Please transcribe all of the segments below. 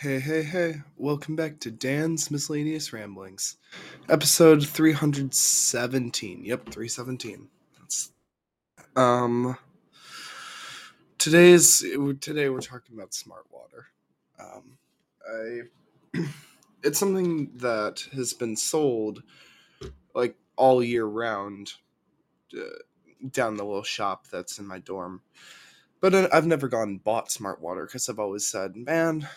Hey, hey, hey. Welcome back to Dan's Miscellaneous Ramblings. Episode 317. Yep, 317. That's um today's today we're talking about smart water. Um I it's something that has been sold like all year round uh, down the little shop that's in my dorm. But uh, I've never gone and bought smart water because I've always said, man,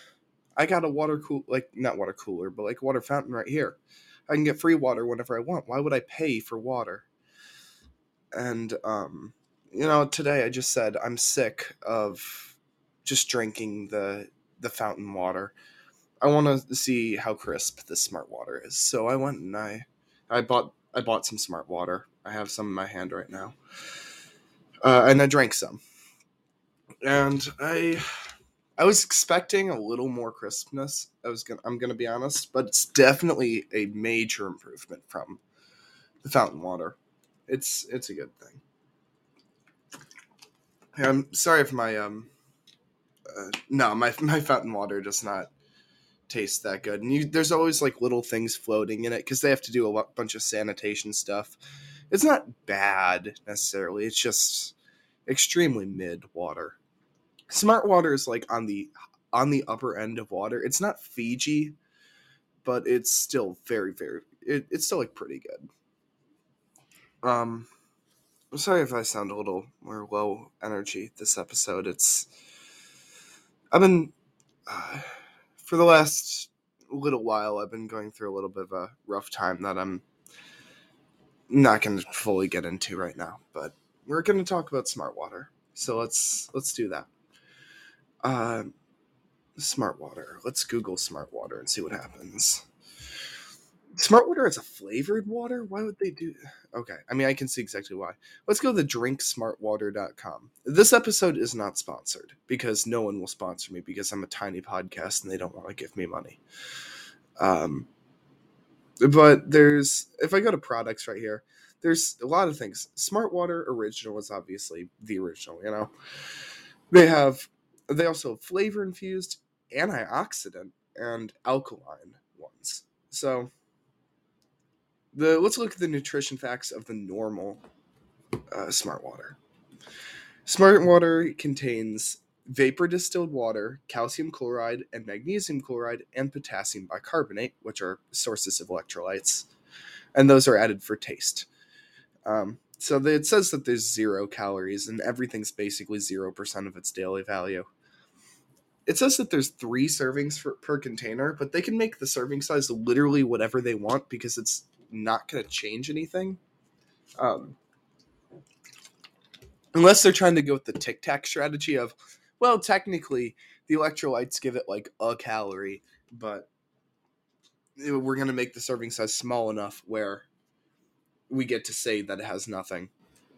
I got a water cool like not water cooler, but like water fountain right here. I can get free water whenever I want. Why would I pay for water? And um, you know, today I just said I'm sick of just drinking the the fountain water. I want to see how crisp this smart water is. So I went and I I bought I bought some smart water. I have some in my hand right now. Uh, and I drank some. And I I was expecting a little more crispness. I was gonna I'm gonna be honest, but it's definitely a major improvement from the fountain water. It's it's a good thing. I'm sorry if my um uh, no my my fountain water does not taste that good, and you, there's always like little things floating in it because they have to do a bunch of sanitation stuff. It's not bad necessarily. It's just extremely mid water. Smart water is like on the on the upper end of water. It's not Fiji, but it's still very very. It, it's still like pretty good. Um, I'm sorry if I sound a little more low energy this episode. It's I've been uh, for the last little while. I've been going through a little bit of a rough time that I'm not going to fully get into right now, but we're going to talk about smart water. So let's let's do that. Uh, smart water. Let's Google smart water and see what happens. Smart water is a flavored water? Why would they do Okay, I mean I can see exactly why. Let's go to drinksmartwater.com. This episode is not sponsored because no one will sponsor me because I'm a tiny podcast and they don't want to give me money. Um but there's if I go to products right here, there's a lot of things. Smart Water Original is obviously the original, you know. They have they also have flavor infused, antioxidant, and alkaline ones. So the let's look at the nutrition facts of the normal uh, smart water. Smart water contains vapor distilled water, calcium chloride, and magnesium chloride, and potassium bicarbonate, which are sources of electrolytes, and those are added for taste. Um, so it says that there's zero calories, and everything's basically zero percent of its daily value. It says that there's three servings for, per container, but they can make the serving size literally whatever they want because it's not going to change anything. Um, unless they're trying to go with the tic tac strategy of, well, technically the electrolytes give it like a calorie, but we're going to make the serving size small enough where we get to say that it has nothing,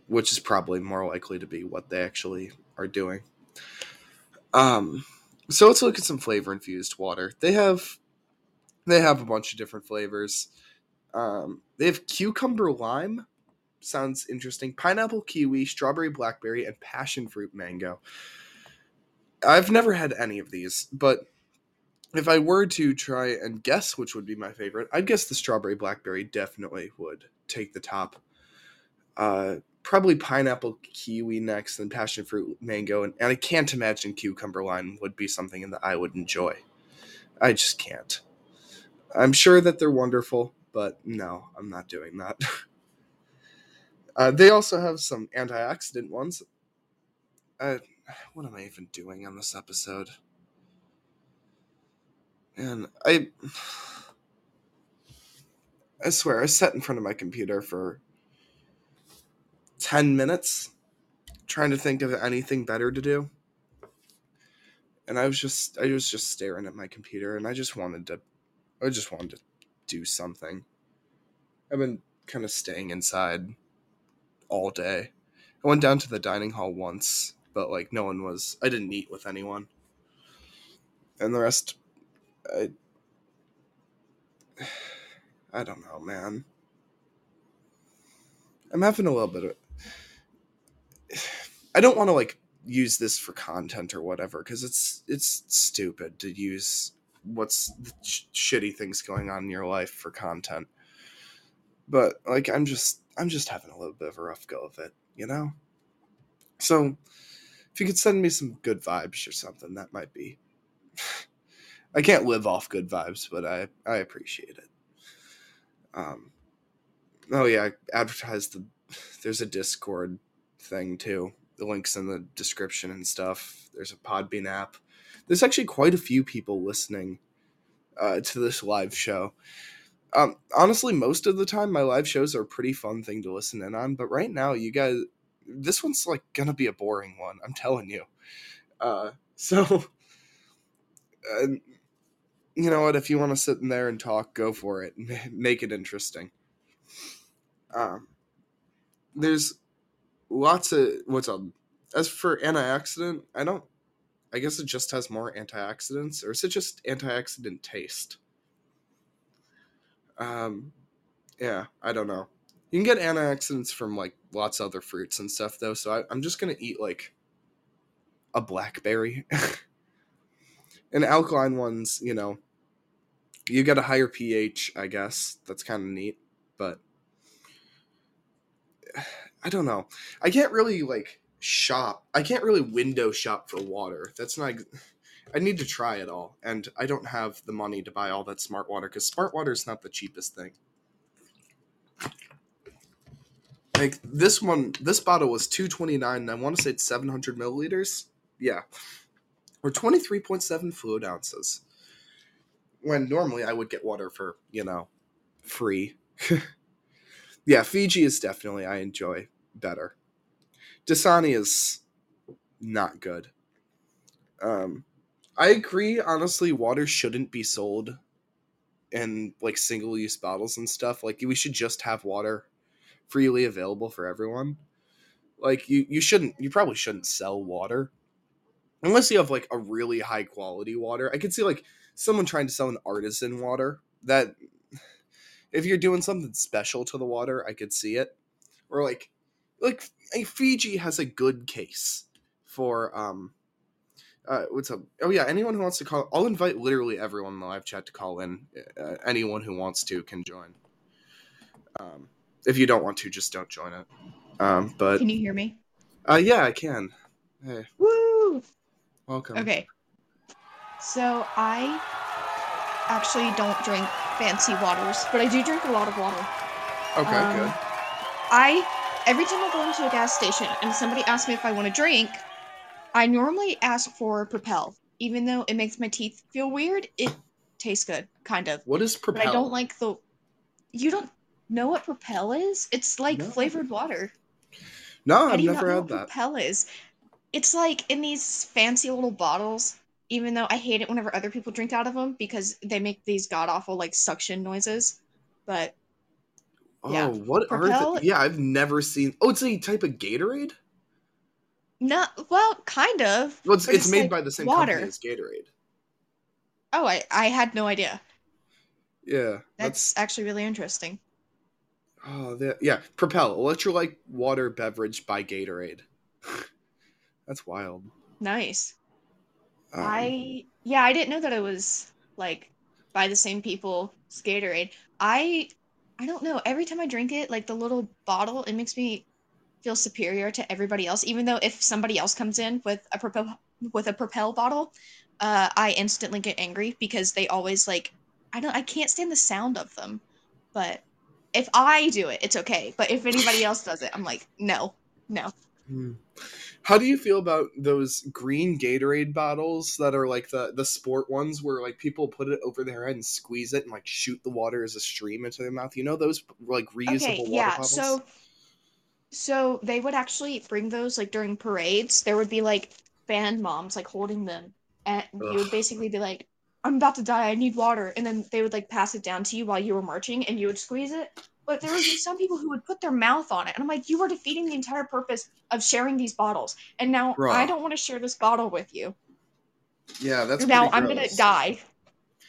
which is probably more likely to be what they actually are doing. Um, so let's look at some flavor infused water. They have they have a bunch of different flavors. Um, they have cucumber lime, sounds interesting. Pineapple kiwi, strawberry blackberry, and passion fruit mango. I've never had any of these, but if I were to try and guess which would be my favorite, I'd guess the strawberry blackberry definitely would take the top. Uh, probably pineapple kiwi next, then passion fruit mango, and, and I can't imagine cucumber lime would be something that I would enjoy. I just can't. I'm sure that they're wonderful, but no, I'm not doing that. uh, they also have some antioxidant ones. Uh, what am I even doing on this episode? And I. I swear, I sat in front of my computer for 10 minutes trying to think of anything better to do. And I was just I was just staring at my computer and I just wanted to I just wanted to do something. I've been kind of staying inside all day. I went down to the dining hall once, but like no one was I didn't eat with anyone. And the rest I I don't know, man. I'm having a little bit of I don't want to like use this for content or whatever because it's it's stupid to use what's the sh- shitty things going on in your life for content. But like I'm just I'm just having a little bit of a rough go of it, you know? So if you could send me some good vibes or something, that might be I can't live off good vibes, but I I appreciate it. Um oh yeah, I advertised the there's a Discord thing too. The links in the description and stuff. There's a Podbean app. There's actually quite a few people listening uh, to this live show. Um, honestly, most of the time, my live shows are a pretty fun thing to listen in on. But right now, you guys, this one's like gonna be a boring one. I'm telling you. Uh, so, uh, you know what? If you want to sit in there and talk, go for it. Make it interesting. Um, there's lots of what's up. As for antioxidant, I don't. I guess it just has more antioxidants, or is it just antioxidant taste? Um, yeah, I don't know. You can get antioxidants from like lots of other fruits and stuff, though. So I, I'm just gonna eat like a blackberry. and alkaline ones, you know, you get a higher pH, I guess. That's kind of neat, but I don't know. I can't really like shop. I can't really window shop for water. That's not. I need to try it all, and I don't have the money to buy all that smart water because smart water is not the cheapest thing. Like this one, this bottle was two twenty nine, and I want to say it's seven hundred milliliters. Yeah, or twenty three point seven fluid ounces. When normally I would get water for you know free. yeah, Fiji is definitely I enjoy better. Dasani is not good. Um, I agree. Honestly, water shouldn't be sold in like single use bottles and stuff. Like we should just have water freely available for everyone. Like you, you shouldn't. You probably shouldn't sell water unless you have like a really high quality water. I could see like someone trying to sell an artisan water that if you're doing something special to the water, I could see it. Or like like Fiji has a good case for um uh, what's up? Oh yeah, anyone who wants to call, I'll invite literally everyone in the live chat to call in. Uh, anyone who wants to can join. Um, if you don't want to, just don't join it. Um, but can you hear me? Uh, yeah, I can. Hey. Woo! Welcome. Okay. So I actually don't drink fancy waters, but I do drink a lot of water. Okay, um, good. I every time I go into a gas station and somebody asks me if I want to drink, I normally ask for Propel. Even though it makes my teeth feel weird, it tastes good, kind of. What is Propel? But I don't like the. You don't know what Propel is? It's like no. flavored water. No, I've never had that. Propel is. It's like in these fancy little bottles. Even though I hate it whenever other people drink out of them because they make these god awful like suction noises, but Oh, yeah. what Propel, are the, Yeah, I've never seen. Oh, it's a type of Gatorade. No, well, kind of. Well, it's, it's, it's made like by the same water. company as Gatorade. Oh, I I had no idea. Yeah, that's, that's actually really interesting. Oh, that, yeah, Propel electrolyte water beverage by Gatorade. that's wild. Nice. Um, I yeah, I didn't know that it was like by the same people Gatorade. I I don't know. Every time I drink it, like the little bottle, it makes me feel superior to everybody else. Even though if somebody else comes in with a propel with a propel bottle, uh, I instantly get angry because they always like I don't I can't stand the sound of them. But if I do it, it's okay. But if anybody else does it, I'm like, no, no. Hmm. How do you feel about those green Gatorade bottles that are like the the sport ones where like people put it over their head and squeeze it and like shoot the water as a stream into their mouth? You know those like reusable okay, water yeah, bottles? So so they would actually bring those like during parades. There would be like band moms like holding them and you would basically be like I'm about to die, I need water and then they would like pass it down to you while you were marching and you would squeeze it but there would be some people who would put their mouth on it. And I'm like, you are defeating the entire purpose of sharing these bottles. And now Bruh. I don't want to share this bottle with you. Yeah, that's now I'm gonna die.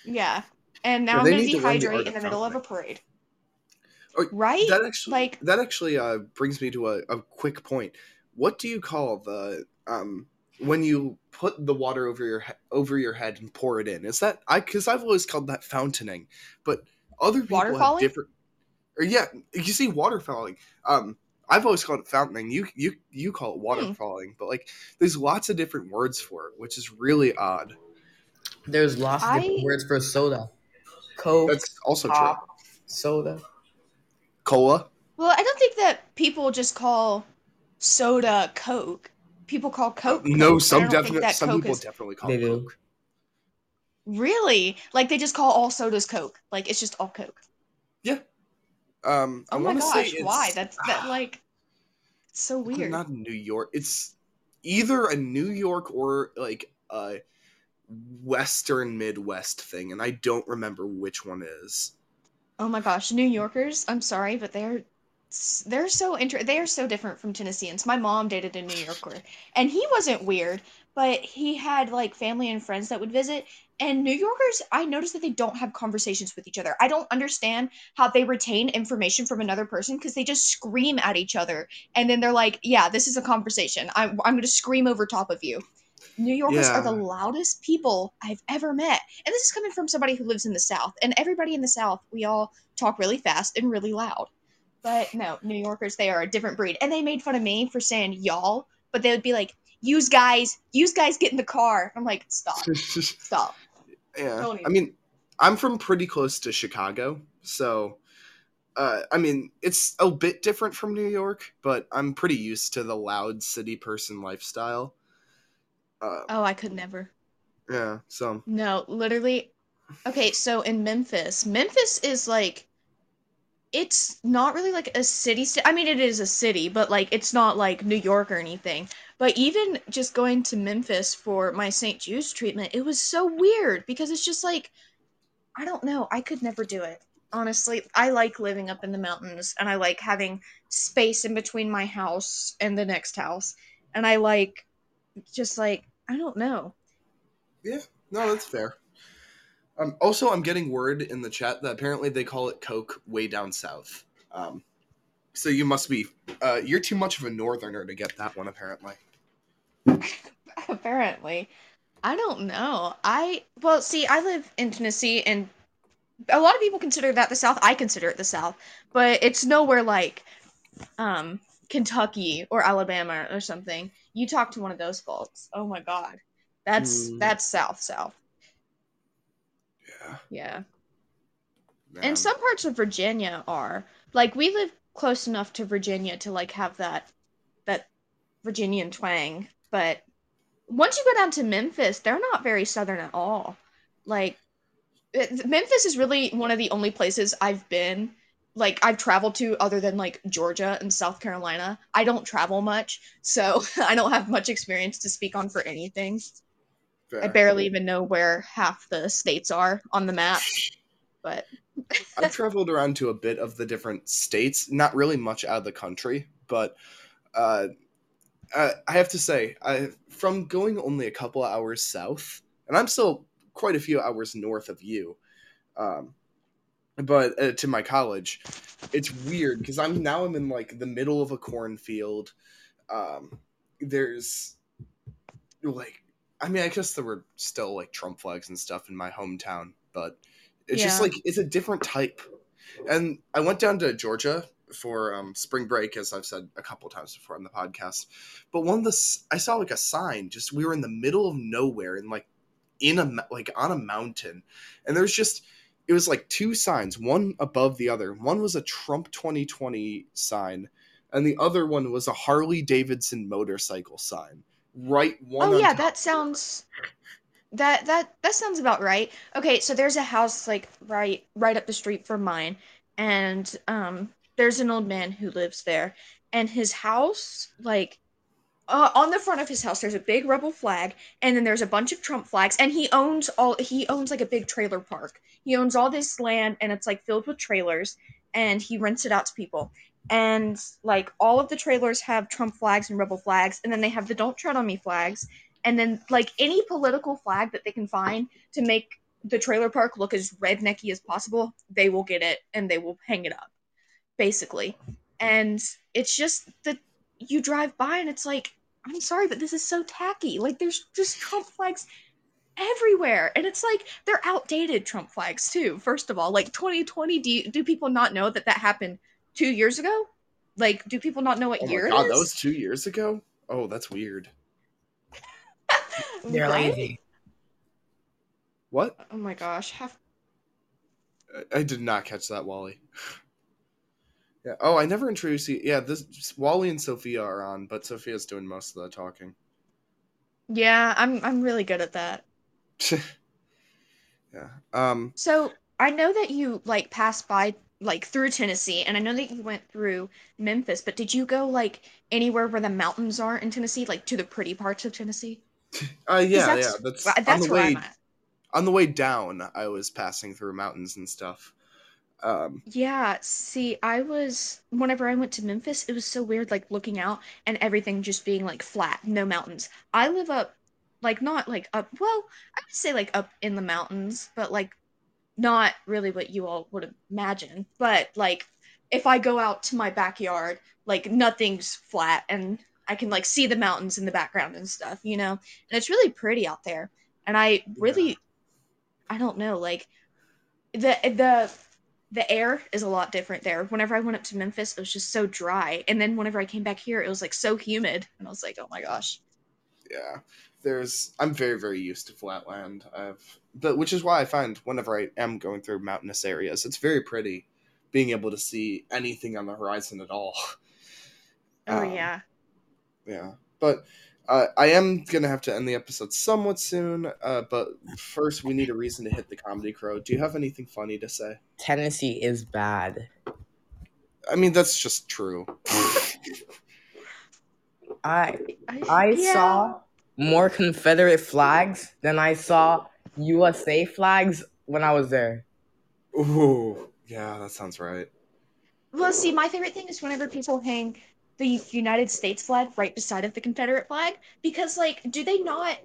Yeah. And now yeah, I'm gonna dehydrate in the middle of a parade. Oh, right? That actually like that actually uh, brings me to a, a quick point. What do you call the um when you put the water over your he- over your head and pour it in. Is that I? Because I've always called that fountaining, but other people have different. Or yeah, you see waterfalling. Um, I've always called it fountaining. You you you call it waterfalling, but like there's lots of different words for it, which is really odd. There's lots of different I- words for soda. Coke, That's also true. soda. Cola. Well, I don't think that people just call soda Coke. People call Coke. no, Coke. Some definitely some Coke people is- definitely call They it do. Coke. Really? Like they just call all sodas Coke. Like it's just all Coke. Um, I Oh my to say gosh, why? That's that ah, like so weird. Not New York. It's either a New York or like a Western Midwest thing, and I don't remember which one is. Oh my gosh, New Yorkers, I'm sorry, but they're they're so inter- they are so different from Tennesseans. My mom dated a New Yorker, and he wasn't weird, but he had like family and friends that would visit. And New Yorkers, I noticed that they don't have conversations with each other. I don't understand how they retain information from another person because they just scream at each other, and then they're like, "Yeah, this is a conversation. I'm I'm going to scream over top of you." New Yorkers are the loudest people I've ever met. And this is coming from somebody who lives in the South. And everybody in the South, we all talk really fast and really loud. But no, New Yorkers, they are a different breed. And they made fun of me for saying y'all, but they would be like, use guys, use guys get in the car. I'm like, stop, stop. Yeah, Don't I mean, I'm from pretty close to Chicago, so uh, I mean, it's a bit different from New York, but I'm pretty used to the loud city person lifestyle. Uh, Oh, I could never. yeah, so No, literally. Okay, so in Memphis, Memphis is like, it's not really like a city. St- I mean, it is a city, but like, it's not like New York or anything. But even just going to Memphis for my St. Jude's treatment, it was so weird because it's just like, I don't know. I could never do it. Honestly, I like living up in the mountains and I like having space in between my house and the next house. And I like, just like, I don't know. Yeah, no, that's fair. Um, also, I'm getting word in the chat that apparently they call it Coke way down south. Um, so you must be, uh, you're too much of a northerner to get that one, apparently. Apparently. I don't know. I well, see, I live in Tennessee and a lot of people consider that the South. I consider it the South, but it's nowhere like um Kentucky or Alabama or something. You talk to one of those folks. Oh my god. That's Hmm. that's South South. Yeah. Yeah. man. And some parts of Virginia are like we live close enough to Virginia to like have that that Virginian twang, but once you go down to Memphis, they're not very southern at all. Like it, Memphis is really one of the only places I've been like I've traveled to other than like Georgia and South Carolina. I don't travel much, so I don't have much experience to speak on for anything. I barely even know where half the states are on the map. But I've traveled around to a bit of the different states, not really much out of the country, but uh, uh, I have to say, I from going only a couple of hours south, and I'm still quite a few hours north of you, um, but uh, to my college, it's weird because I'm now I'm in like the middle of a cornfield. Um, there's like, I mean, I guess there were still like Trump flags and stuff in my hometown, but it's just like it's a different type. And I went down to Georgia for um, spring break, as I've said a couple times before on the podcast. But one of the I saw like a sign. Just we were in the middle of nowhere and like in a like on a mountain, and there's just it was like two signs, one above the other. One was a Trump 2020 sign, and the other one was a Harley Davidson motorcycle sign. Right one. Oh on yeah, that sounds that that that sounds about right. Okay, so there's a house like right right up the street from mine, and um there's an old man who lives there, and his house like uh, on the front of his house there's a big rebel flag, and then there's a bunch of Trump flags, and he owns all he owns like a big trailer park. He owns all this land, and it's like filled with trailers, and he rents it out to people. And like all of the trailers have Trump flags and rebel flags, and then they have the "Don't Tread on Me" flags, and then like any political flag that they can find to make the trailer park look as rednecky as possible, they will get it and they will hang it up, basically. And it's just that you drive by and it's like I'm sorry, but this is so tacky. Like, there's just Trump flags everywhere, and it's like they're outdated Trump flags too. First of all, like 2020, do you, do people not know that that happened two years ago? Like, do people not know what Oh my year god, it that is? was two years ago. Oh, that's weird. They're Right? lazy. What? Oh my gosh, have I- I did not catch that, Wally. Yeah. Oh, I never introduced you. Yeah, this Wally and Sophia are on, but Sophia's doing most of the talking. yeah, I'm I'm really good at that. yeah. Um. So I know that you like passed by like through Tennessee, and I know that you went through Memphis, but did you go like anywhere where the mountains are in Tennessee, like to the pretty parts of Tennessee? Uh. Yeah. that's, yeah. That's that's on the where way. I'm at. On the way down, I was passing through mountains and stuff. Um. Yeah, see, I was whenever I went to Memphis, it was so weird like looking out and everything just being like flat, no mountains. I live up like not like up, well, I would say like up in the mountains, but like not really what you all would imagine. But like if I go out to my backyard, like nothing's flat and I can like see the mountains in the background and stuff, you know? And it's really pretty out there. And I really I don't know, like the the the air is a lot different there. Whenever I went up to Memphis, it was just so dry. And then whenever I came back here, it was like so humid. And I was like, oh my gosh. Yeah. There's. I'm very very used to flatland. I've. But which is why I find whenever I am going through mountainous areas, it's very pretty, being able to see anything on the horizon at all. Oh Um, yeah. Yeah, but uh, I am gonna have to end the episode somewhat soon. Uh, but first, we need a reason to hit the comedy crow. Do you have anything funny to say? Tennessee is bad. I mean, that's just true. I I yeah. saw more Confederate flags than I saw USA flags when I was there. Ooh, yeah, that sounds right. Well, see, my favorite thing is whenever people hang the United States flag right beside of the Confederate flag because like do they not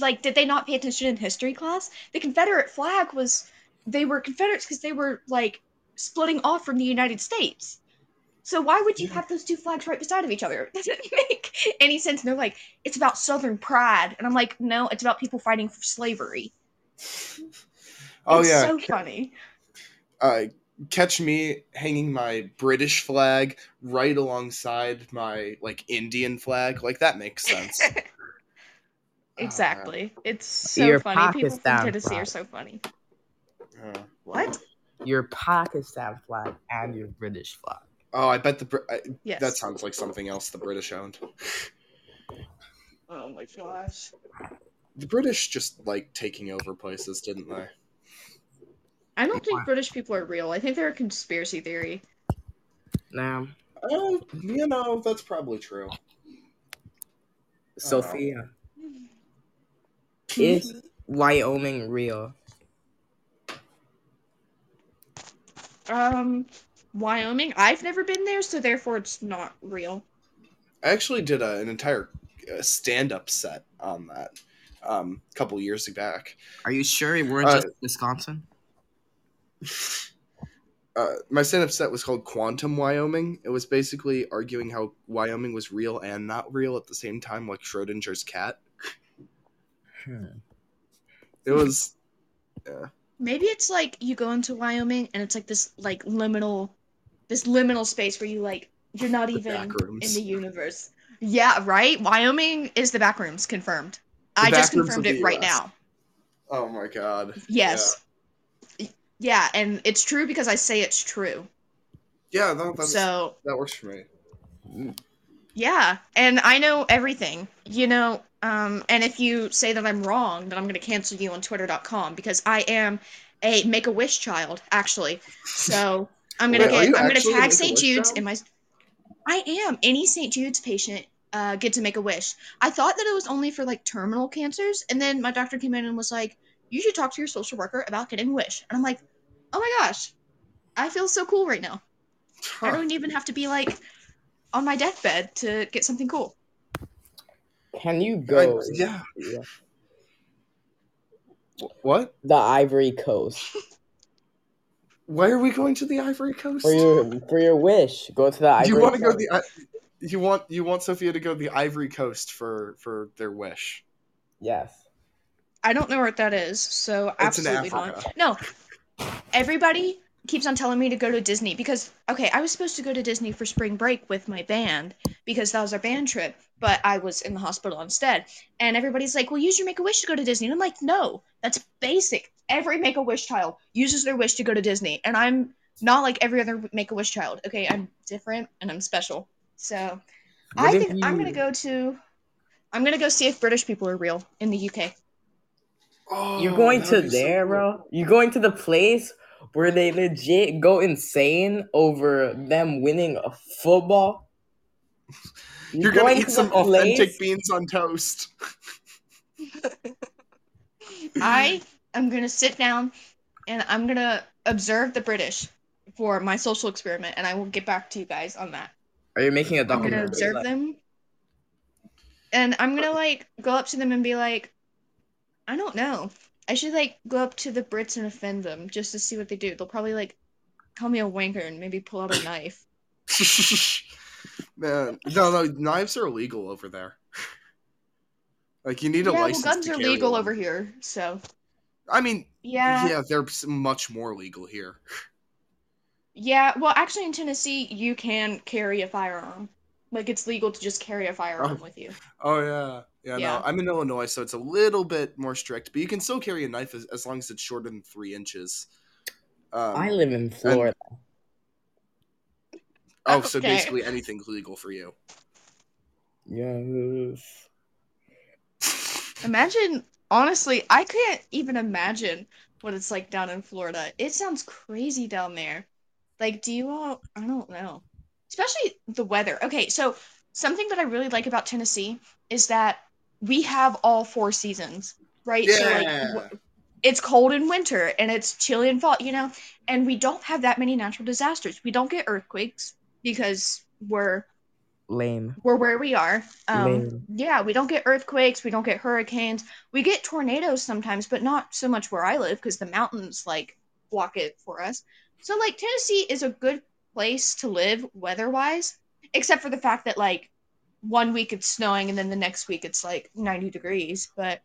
like did they not pay attention in history class? The Confederate flag was they were Confederates because they were like splitting off from the United States. So why would you have those two flags right beside of each other? It doesn't make any sense. And they're like, it's about Southern pride, and I'm like, no, it's about people fighting for slavery. Oh it's yeah, so funny. uh, catch me hanging my British flag right alongside my like Indian flag. Like that makes sense. exactly. It's so Your funny. People from Pakistan Tennessee are so funny. Uh, What? Your Pakistan flag and your British flag. oh, I bet the Br- I, Yes. that sounds like something else the British owned. Oh my gosh. The British just like taking over places, didn't they? I don't think British people are real. I think they're a conspiracy theory. Now, Oh, you know that's probably true. Sophia, is Wyoming real? Um, Wyoming. I've never been there, so therefore it's not real. I actually did a, an entire uh, stand-up set on that um, a couple years back. Are you sure it weren't Uh, just Wisconsin? Uh, my stand-up set was called Quantum Wyoming. It was basically arguing how Wyoming was real and not real at the same time, like Schrodinger's cat. Hmm. It was yeah. Maybe it's like you go into Wyoming and it's like this like liminal, this liminal space where you like you're not The even in the universe. Yeah, right. Wyoming is the back rooms confirmed. I back just confirmed it the right now. oh my god. Yes. Yeah. And it's true because I say it's true. Yeah, that's, so that works for me. Yeah, and I know everything, you know. Um, and if you say that I'm wrong, then I'm gonna cancel you on Twitter.com because I am a Make a Wish child, actually. So I'm gonna Wait, get, I'm gonna tag St. Jude's child? in my. I am. Any St. Jude's patient uh, get to make a wish. I thought that it was only for like terminal cancers, and then my doctor came in and was like, "You should talk to your social worker about getting wish." And I'm like, "Oh my gosh, I feel so cool right now." I don't even have to be like on my deathbed to get something cool. Can you I- go? yeah. What? The Ivory Coast Why are we going to the Ivory Coast? for your for your wish. Go to the Ivory. You want to go to the? I- You want you want Sophia to go to the Ivory Coast for for their wish. Yes. I don't know what that is, so absolutely not. No. Everybody keeps on telling me to go to Disney because okay, I was supposed to go to Disney for spring break with my band because that was our band trip, but I was in the hospital instead. And everybody's like, "Well, use your make a wish to go to Disney." And I'm like, "No, that's basic. Every make a wish child uses their wish to go to Disney, and I'm not like every other make a wish child. Okay, I'm different and I'm special. So, I What if think I'm going to go to I'm going to go see if British people are real in the UK. Oh, You're going to would be so there, cool. bro. You're going to the place where they legit go insane over them winning a football. You're gonna going eat to the some authentic place- beans on toast. I am going to sit down and I'm going to observe the British for my social experiment and I will get back to you guys on that. Are you making a I'm going to documentary? observe them and I'm going to like go up to them and be like I don't know. I should like go up to the Brits and offend them just to see what they do. They'll probably like call me a wanker and maybe pull out a knife. Man, no, no, knives are illegal over there. Like you need a yeah, well, license. guns to are legal one. over here, so I mean, yeah. yeah, they're much more legal here. Yeah, well, actually, in Tennessee, you can carry a firearm. Like, it's legal to just carry a firearm Oh. with you. Oh yeah, yeah. Yeah. No, I'm in Illinois, so it's a little bit more strict, but you can still carry a knife as, as long as it's shorter than three inches. Um, I live in Florida. oh, so basically anything's legal for you. Yes. Imagine, honestly, I can't even imagine what it's like down in Florida. It sounds crazy down there. Like, do you all, I don't know. Especially the weather. Okay, so something that I really like about Tennessee is that we have all four seasons, right? So, like, Yeah. it's cold in winter and it's chilly in fall, you know? And we don't have that many natural disasters. We don't get earthquakes because we're Lame. we're where we are. Um, Lame. yeah, we don't get earthquakes, we don't get hurricanes. We get tornadoes sometimes, but not so much where I live because the mountains like block it for us. So like Tennessee is a good place to live weather-wise, except for the fact that like one week it's snowing and then the next week it's like 90 degrees, but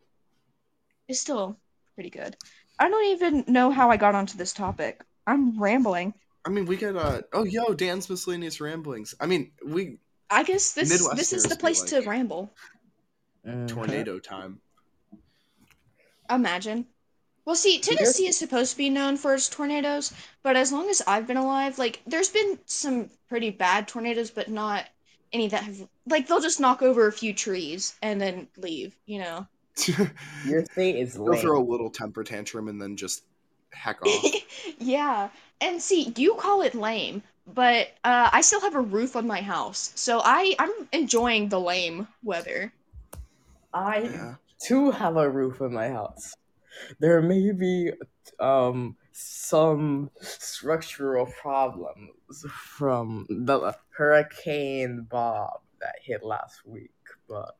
it's still pretty good. I don't even know how I got onto this topic. I'm rambling. I mean, we get uh oh yo Dan's miscellaneous ramblings. I mean, we I guess this this is the be place to ramble. Tornado time. Imagine. Well, see, Tennessee is supposed to be known for its tornadoes, but as long as I've been alive, like, there's been some pretty bad tornadoes, but not any that have, like, they'll just knock over a few trees and then leave, you know? Your state is Go throw a little temper tantrum and then just heck off. yeah. And see, you call it lame, but uh, I still have a roof on my house, so I, I'm enjoying the lame weather. I yeah. too have a roof in my house. There may be um some structural problems from the Hurricane Bob that hit last week, but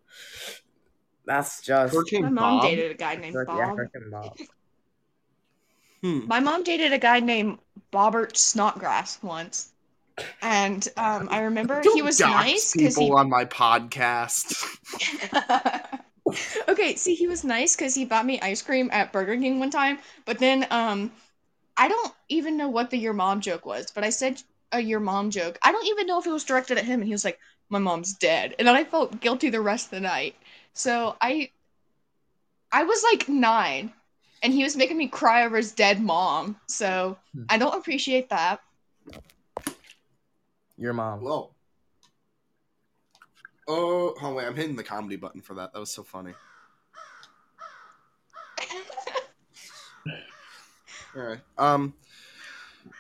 that's just Hurricane My mom Bob? dated a guy named Hur- yeah, Bob. Hurricane Bob. Hmm. My mom dated a guy named Bobbert Snotgrass once. And um, I remember he Don't was nice because people he. on my podcast. okay, see, he was nice because he bought me ice cream at Burger King one time. But then, um, I don't even know what the your mom joke was, but I said a your mom joke. I don't even know if it was directed at him, and he was like, "My mom's dead," and then I felt guilty the rest of the night. So I, I was like nine, and he was making me cry over his dead mom. So Hmm. I don't appreciate that. Your mom. Whoa. Oh, oh wait, I'm hitting the comedy button for that. That was so funny. All right. Um,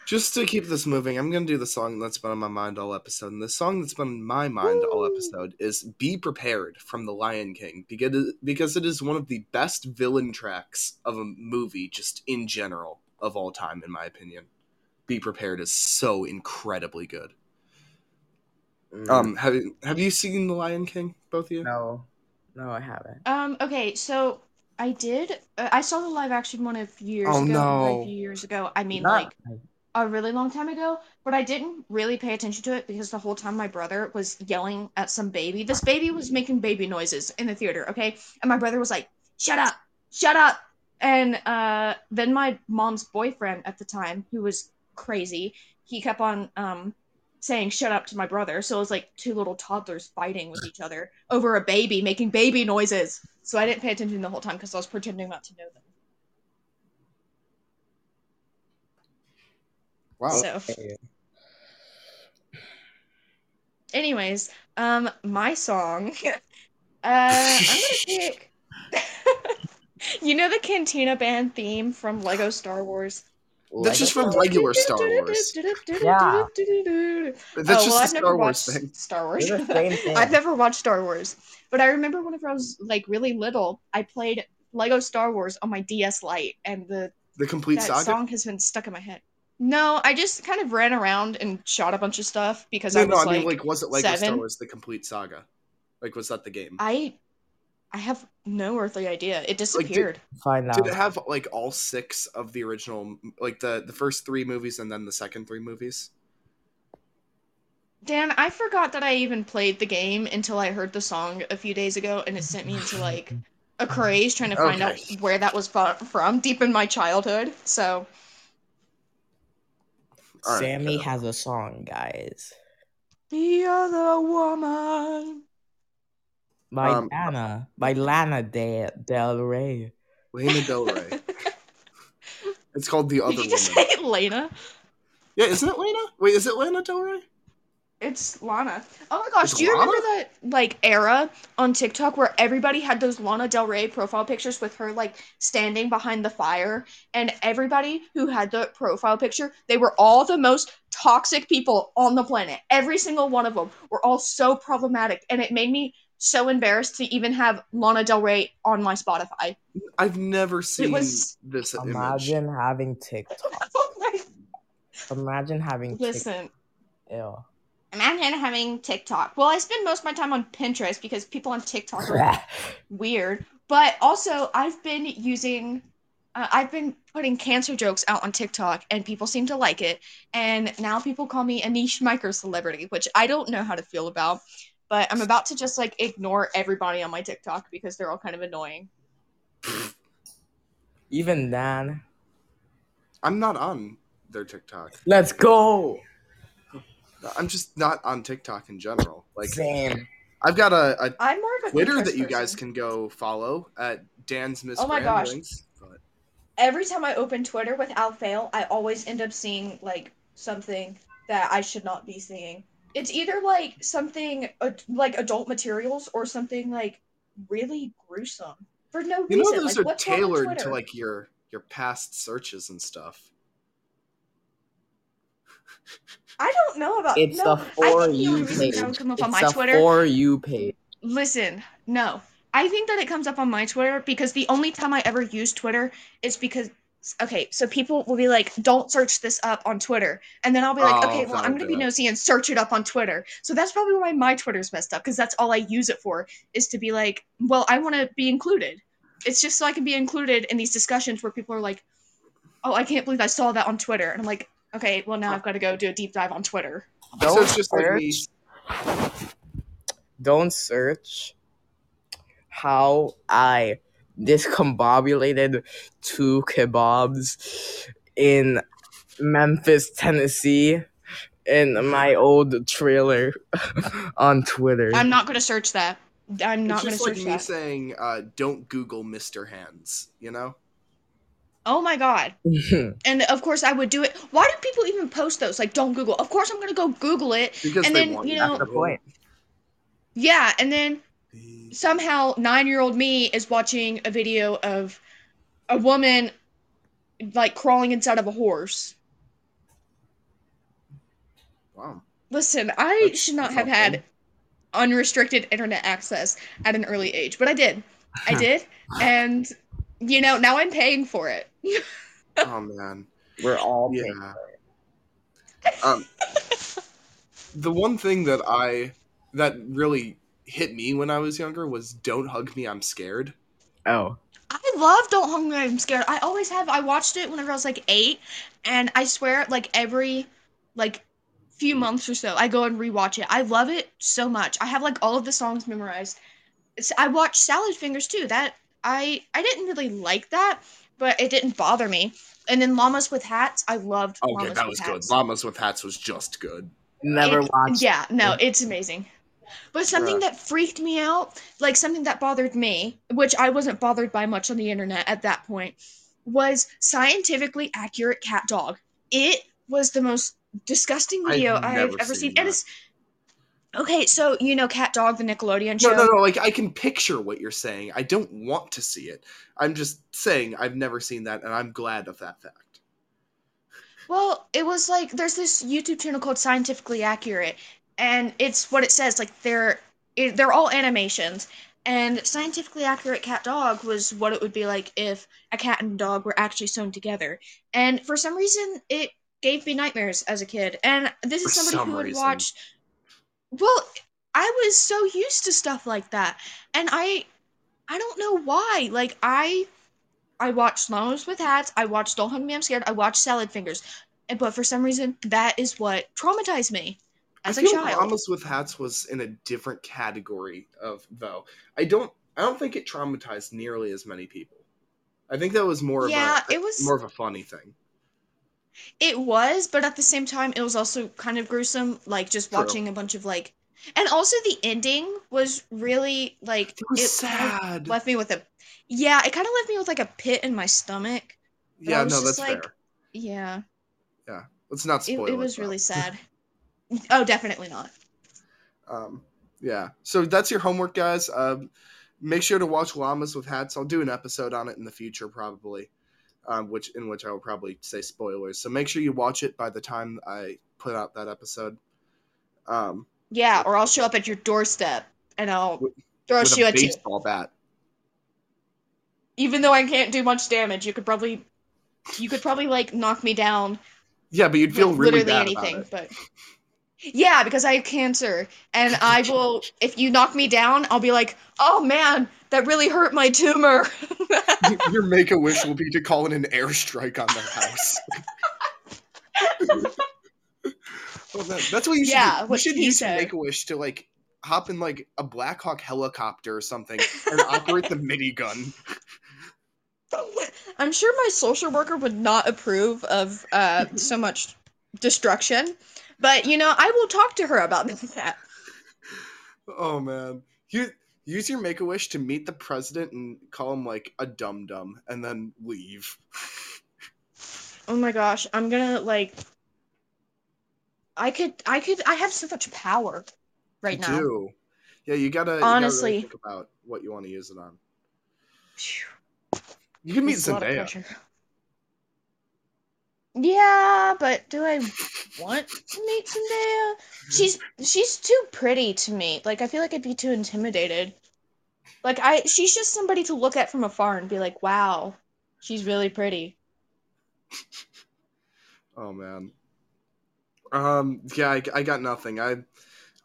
just to keep this moving, I'm gonna do the song that's been on my mind all episode. And the song that's been on my mind all episode is "Be Prepared" from The Lion King because because it is one of the best villain tracks of a movie, just in general of all time, in my opinion. "Be Prepared" is so incredibly good. Mm, Um, have you have you seen The Lion King, both of you? no, no, I haven't. Um. Okay. So I did. Uh, I saw the live action one a few years Oh, ago. no. A few years ago. I mean, Not- like a really long time ago, but I didn't really pay attention to it because the whole time my brother was yelling at some baby. This baby was making baby noises in the theater, okay? And my brother was like, "Shut up. Shut up." And uh then my mom's boyfriend at the time, who was crazy, he kept on um saying shut up to my brother. So it was like two little toddlers fighting with each other over a baby making baby noises. So I didn't pay attention the whole time because I was pretending not to know them. Wow. So anyways, um my song uh I'm gonna pick You know the Cantina Band theme from Lego Star Wars? That's just from regular Star Wars. Yeah. That's Oh, just well, the I've Star never Wars watched thing. Star Wars. The same thing. I've never watched Star Wars, but I remember whenever I was like really little, I played Lego Star Wars on my DS Lite, and the The complete that saga. song has been stuck in my head. No, I just kind of ran around and shot a bunch of stuff because no, I no, was I mean like, like was it Lego Star? Wars the complete saga? Like was that the game? I, I have no earthly idea. It disappeared. Find out. Did it have like all six of the original, like the the first three movies and then the second three movies? Dan, I forgot that I even played the game until I heard the song a few days ago, and it sent me into like a craze trying to find out where that was fu- from deep in my childhood. So All right, Sammy fair. has a song, guys. the other woman. By Um, Lana. By Lana De- Del Rey. Lana Del Rey. It's called the other Did you woman. just say Lena? Yeah, isn't it Lana? Wait, is it Lana Del Rey? It's Lana. Oh my gosh, It's do you Lana? remember that like era on TikTok where everybody had those Lana Del Rey profile pictures with her like standing behind the fire and everybody who had the profile picture, they were all the most toxic people on the planet. Every single one of them were all so problematic and it made me so embarrassed to even have Lana Del Rey on my Spotify. I've never seen was- this image. Imagine having TikTok. Oh Imagine having TikTok. Listen, Ew. imagine having TikTok. Well, I spend most of my time on Pinterest because people on TikTok are weird. But also, I've been using, uh, I've been putting cancer jokes out on TikTok, and people seem to like it. And now people call me a niche micro celebrity, which I don't know how to feel about. But I'm about to just like ignore everybody on my TikTok because they're all kind of annoying. Even Dan. I'm not on their TikTok. Let's go. I'm just not on TikTok in general. Like Same. I've got a, a I'm more of a Twitter that you guys person. can go follow at Dan's Miss Oh my gosh. Ramblings, But Every time I open Twitter without fail, I always end up seeing like something that I should not be seeing. It's either like something ad- like adult materials or something like really gruesome for no reason. you know those like, are what's tailored to like your your past searches and stuff. I don't know about It's no, the for think the only you page. that would come up It's on my the Twitter. for you page. Listen, no. I think that it comes up on my Twitter because the only time I ever use Twitter is because okay, so people will be like, "Don't search this up on Twitter," and then I'll be like, Oh, "Okay, well, I'm gonna be okay. nosy and search it up on Twitter." So that's probably why my Twitter's messed up because that's all I use it for is to be like, "Well, I want to be included." It's just so I can be included in these discussions where people are like, "Oh, I can't believe I saw that on Twitter," and I'm like, "Okay, well now I've got to go do a deep dive on Twitter." Don't it's just like me. search. Don't search how I discombobulated two kebabs in Memphis, Tennessee, in my old trailer on Twitter. I'm not gonna search that. I'm not gonna just like search me that. saying, uh, "Don't Google Mr. Hands." You know? Oh my god. And of course I would do it. Why do people even post those? Like don't Google. Of course I'm going to go Google it. Because And they then, want you know- That's the point. Yeah, and then Google. somehow 9-year-old me is watching a video of a woman like crawling inside of a horse. Wow. Listen, I That's- should not have not had good. unrestricted internet access at an early age, but I did. I did. And you know, now I'm paying for it. Oh man. We're all paying. Yeah. Um, the one thing that I that really hit me when I was younger was "Don't hug me, I'm scared." Oh. I love Don't Hug Me, I'm Scared. I always have. I watched it whenever I was like eight, and I swear, like every like few months or so, I go and rewatch it. I love it so much. I have like all of the songs memorized. It's, I watched Salad Fingers too. That I I didn't really like that, but it didn't bother me. And then Llamas with Hats, I loved. Oh, okay, Llamas that with was good. Hats. Llamas with hats was just good. Never It- watched. Yeah, no, it's amazing. But something that freaked me out, like something that bothered me, which I wasn't bothered by much on the internet at that point, was scientifically accurate cat dog. It was the most disgusting I've video I've, ever seen seen. And it's okay, so you know Cat Dog, the Nickelodeon show. No, no, no. Like I can picture what you're saying. I don't want to see it. I'm just saying I've never seen that, and I'm glad of that fact. Well, it was like there's this YouTube channel called Scientifically Accurate, and it's what it says. Like they're it, they're all animations, and Scientifically Accurate Cat Dog was what it would be like if a cat and dog were actually sewn together. And for some reason, it gave me nightmares as a kid. And this is somebody some who would reason. watch. Well, I was so used to stuff like that, and I, I don't know why. Like I I watched Llamas with Hats. I watched Don't Hug Me, I'm Scared. I watched Salad Fingers. But for some reason, that is what traumatized me as I a feel child. With hats was in a different category of though. I don't. I don't think it traumatized nearly as many people. I think that was more yeah, of a it was. more of a funny thing. It was, but at the same time, it was also kind of gruesome. Like just True. watching a bunch of like, and also the ending was really like It was kind of sad. left me with a. Yeah, it kind of left me with like a pit in my stomach. yeah, no, that's like- fair. Yeah, Yeah, Let's not it, spoil it was though. really sad. oh, definitely not. Um, yeah. So that's your homework, guys. Um, make sure to watch Llamas with Hats. I'll do an episode on it in the future, probably, um, which in which I will probably say spoilers. So make sure you watch it by the time I put out that episode. Um, Yeah, or I'll show up at your doorstep and I'll With- throw a with shoe a at you. baseball bat. even though I can't do much damage, you could probably you could probably like knock me down Yeah, but you'd feel really literally bad anything, but yeah, because I have cancer and I will if you knock me down, I'll be like, "Oh man, that really hurt my tumor." Your make a wish will be to call in an airstrike on their house. well, that, that's what you should Yeah, do. You should use said. make a wish to like hop in like a Black Hawk helicopter or something and operate the minigun. I'm sure my social worker would not approve of uh so much destruction, but you know, I will talk to her about that. Oh man, you use your make a wish to meet the president and call him like a dum dum, and then leave. Oh my gosh, I'm gonna like. I could, I could, I have so much power right You now. do. Yeah, you gotta you gotta really Honestly. think about what you want to use it on. Phew, You can meet it's a lot of Zendaya. Yeah, but do I want to meet Zendaya? She's she's too pretty to me. Like I feel like I'd be too intimidated. Like I, she's just somebody to look at from afar and be like, "Wow, she's really pretty." Oh man. Um. Yeah, I, I got nothing. I,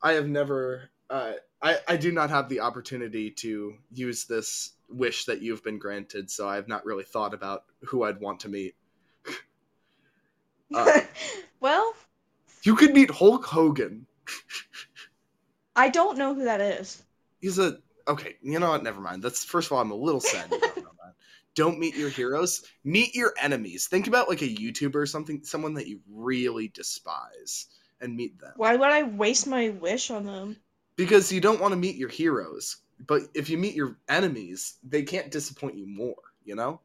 I have never. Uh, I I do not have the opportunity to use this wish that you've been granted, so I have not really thought about who I'd want to meet. Uh. well, You could meet Hulk Hogan. I don't know who that is. He's a okay. You know what? Never mind. That's first of all, I'm a little sad. You don't know that. Don't meet your heroes. Meet your enemies. Think about like a YouTuber or something, someone that you really despise, and meet them. Why would I waste my wish on them? because you don't want to meet your heroes but if you meet your enemies they can't disappoint you more you know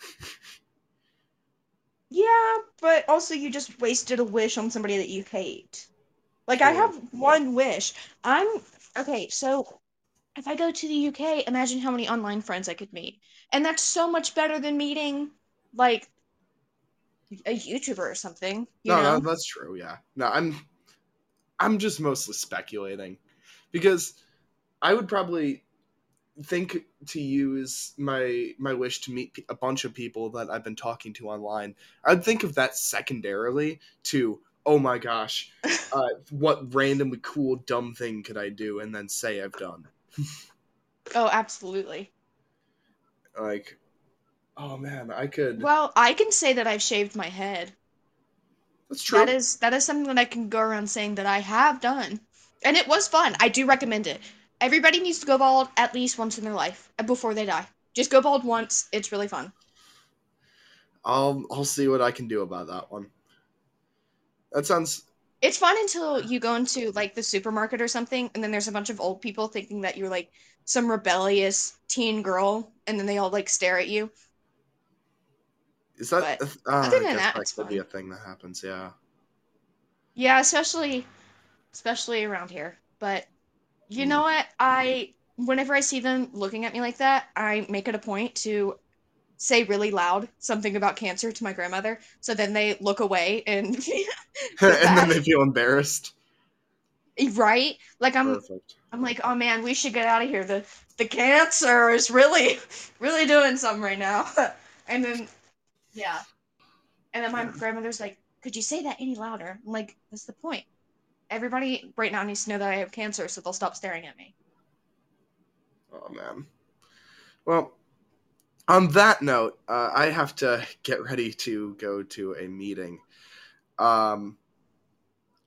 Yeah, but also you just wasted a wish on somebody that you hate. Like I have one wish. I'm okay, so if I go to the UK, imagine how many online friends I could meet. And that's so much better than meeting like a YouTuber or something, you no, know? no that's true yeah no i'm i'm just mostly speculating because i would probably think to use my my wish to meet a bunch of people that i've been talking to online i'd think of that secondarily to oh my gosh uh, what randomly cool dumb thing could i do and then say i've done Oh, absolutely. Like, oh man, I could. Well, I can say that I've shaved my head. That's true. That is that is something that I can go around saying that I have done, and it was fun. I do recommend it. Everybody needs to go bald at least once in their life before they die. Just go bald once. It's really fun. I'll I'll see what I can do about that one. That sounds. It's fun until you go into like the supermarket or something, and then there's a bunch of old people thinking that you're like some rebellious teen girl, and then they all like stare at you. Is that? But uh, other than that, that could be a thing that happens. Yeah. Yeah, especially especially around here. But you know what? I whenever I see them looking at me like that, I make it a point to say really loud something about cancer to my grandmother. So then they look away and and then they feel embarrassed. right? Like I'm Perfect. I'm like, "Oh man, we should get out of here. The the cancer is really really doing something right now." and then yeah. And then my grandmother's like, "Could you say that any louder?" I'm like, "That's the point. Everybody right now needs to know that I have cancer so they'll stop staring at me." Oh man. Well, on that note, uh, I have to get ready to go to a meeting. Um,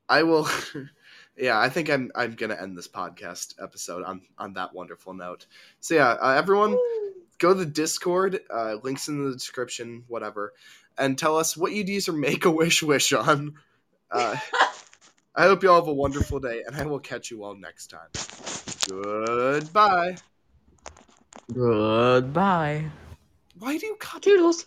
I will. yeah, I think I'm. I'm gonna end this podcast episode on on that wonderful note. So yeah, uh, everyone, go to the Discord. Uh, links in the description, whatever, and tell us what you'd use your Make a Wish wish on. I hope you all have a wonderful day, and I will catch you all next time. Goodbye. Goodbye. Why do you copy? Toodles.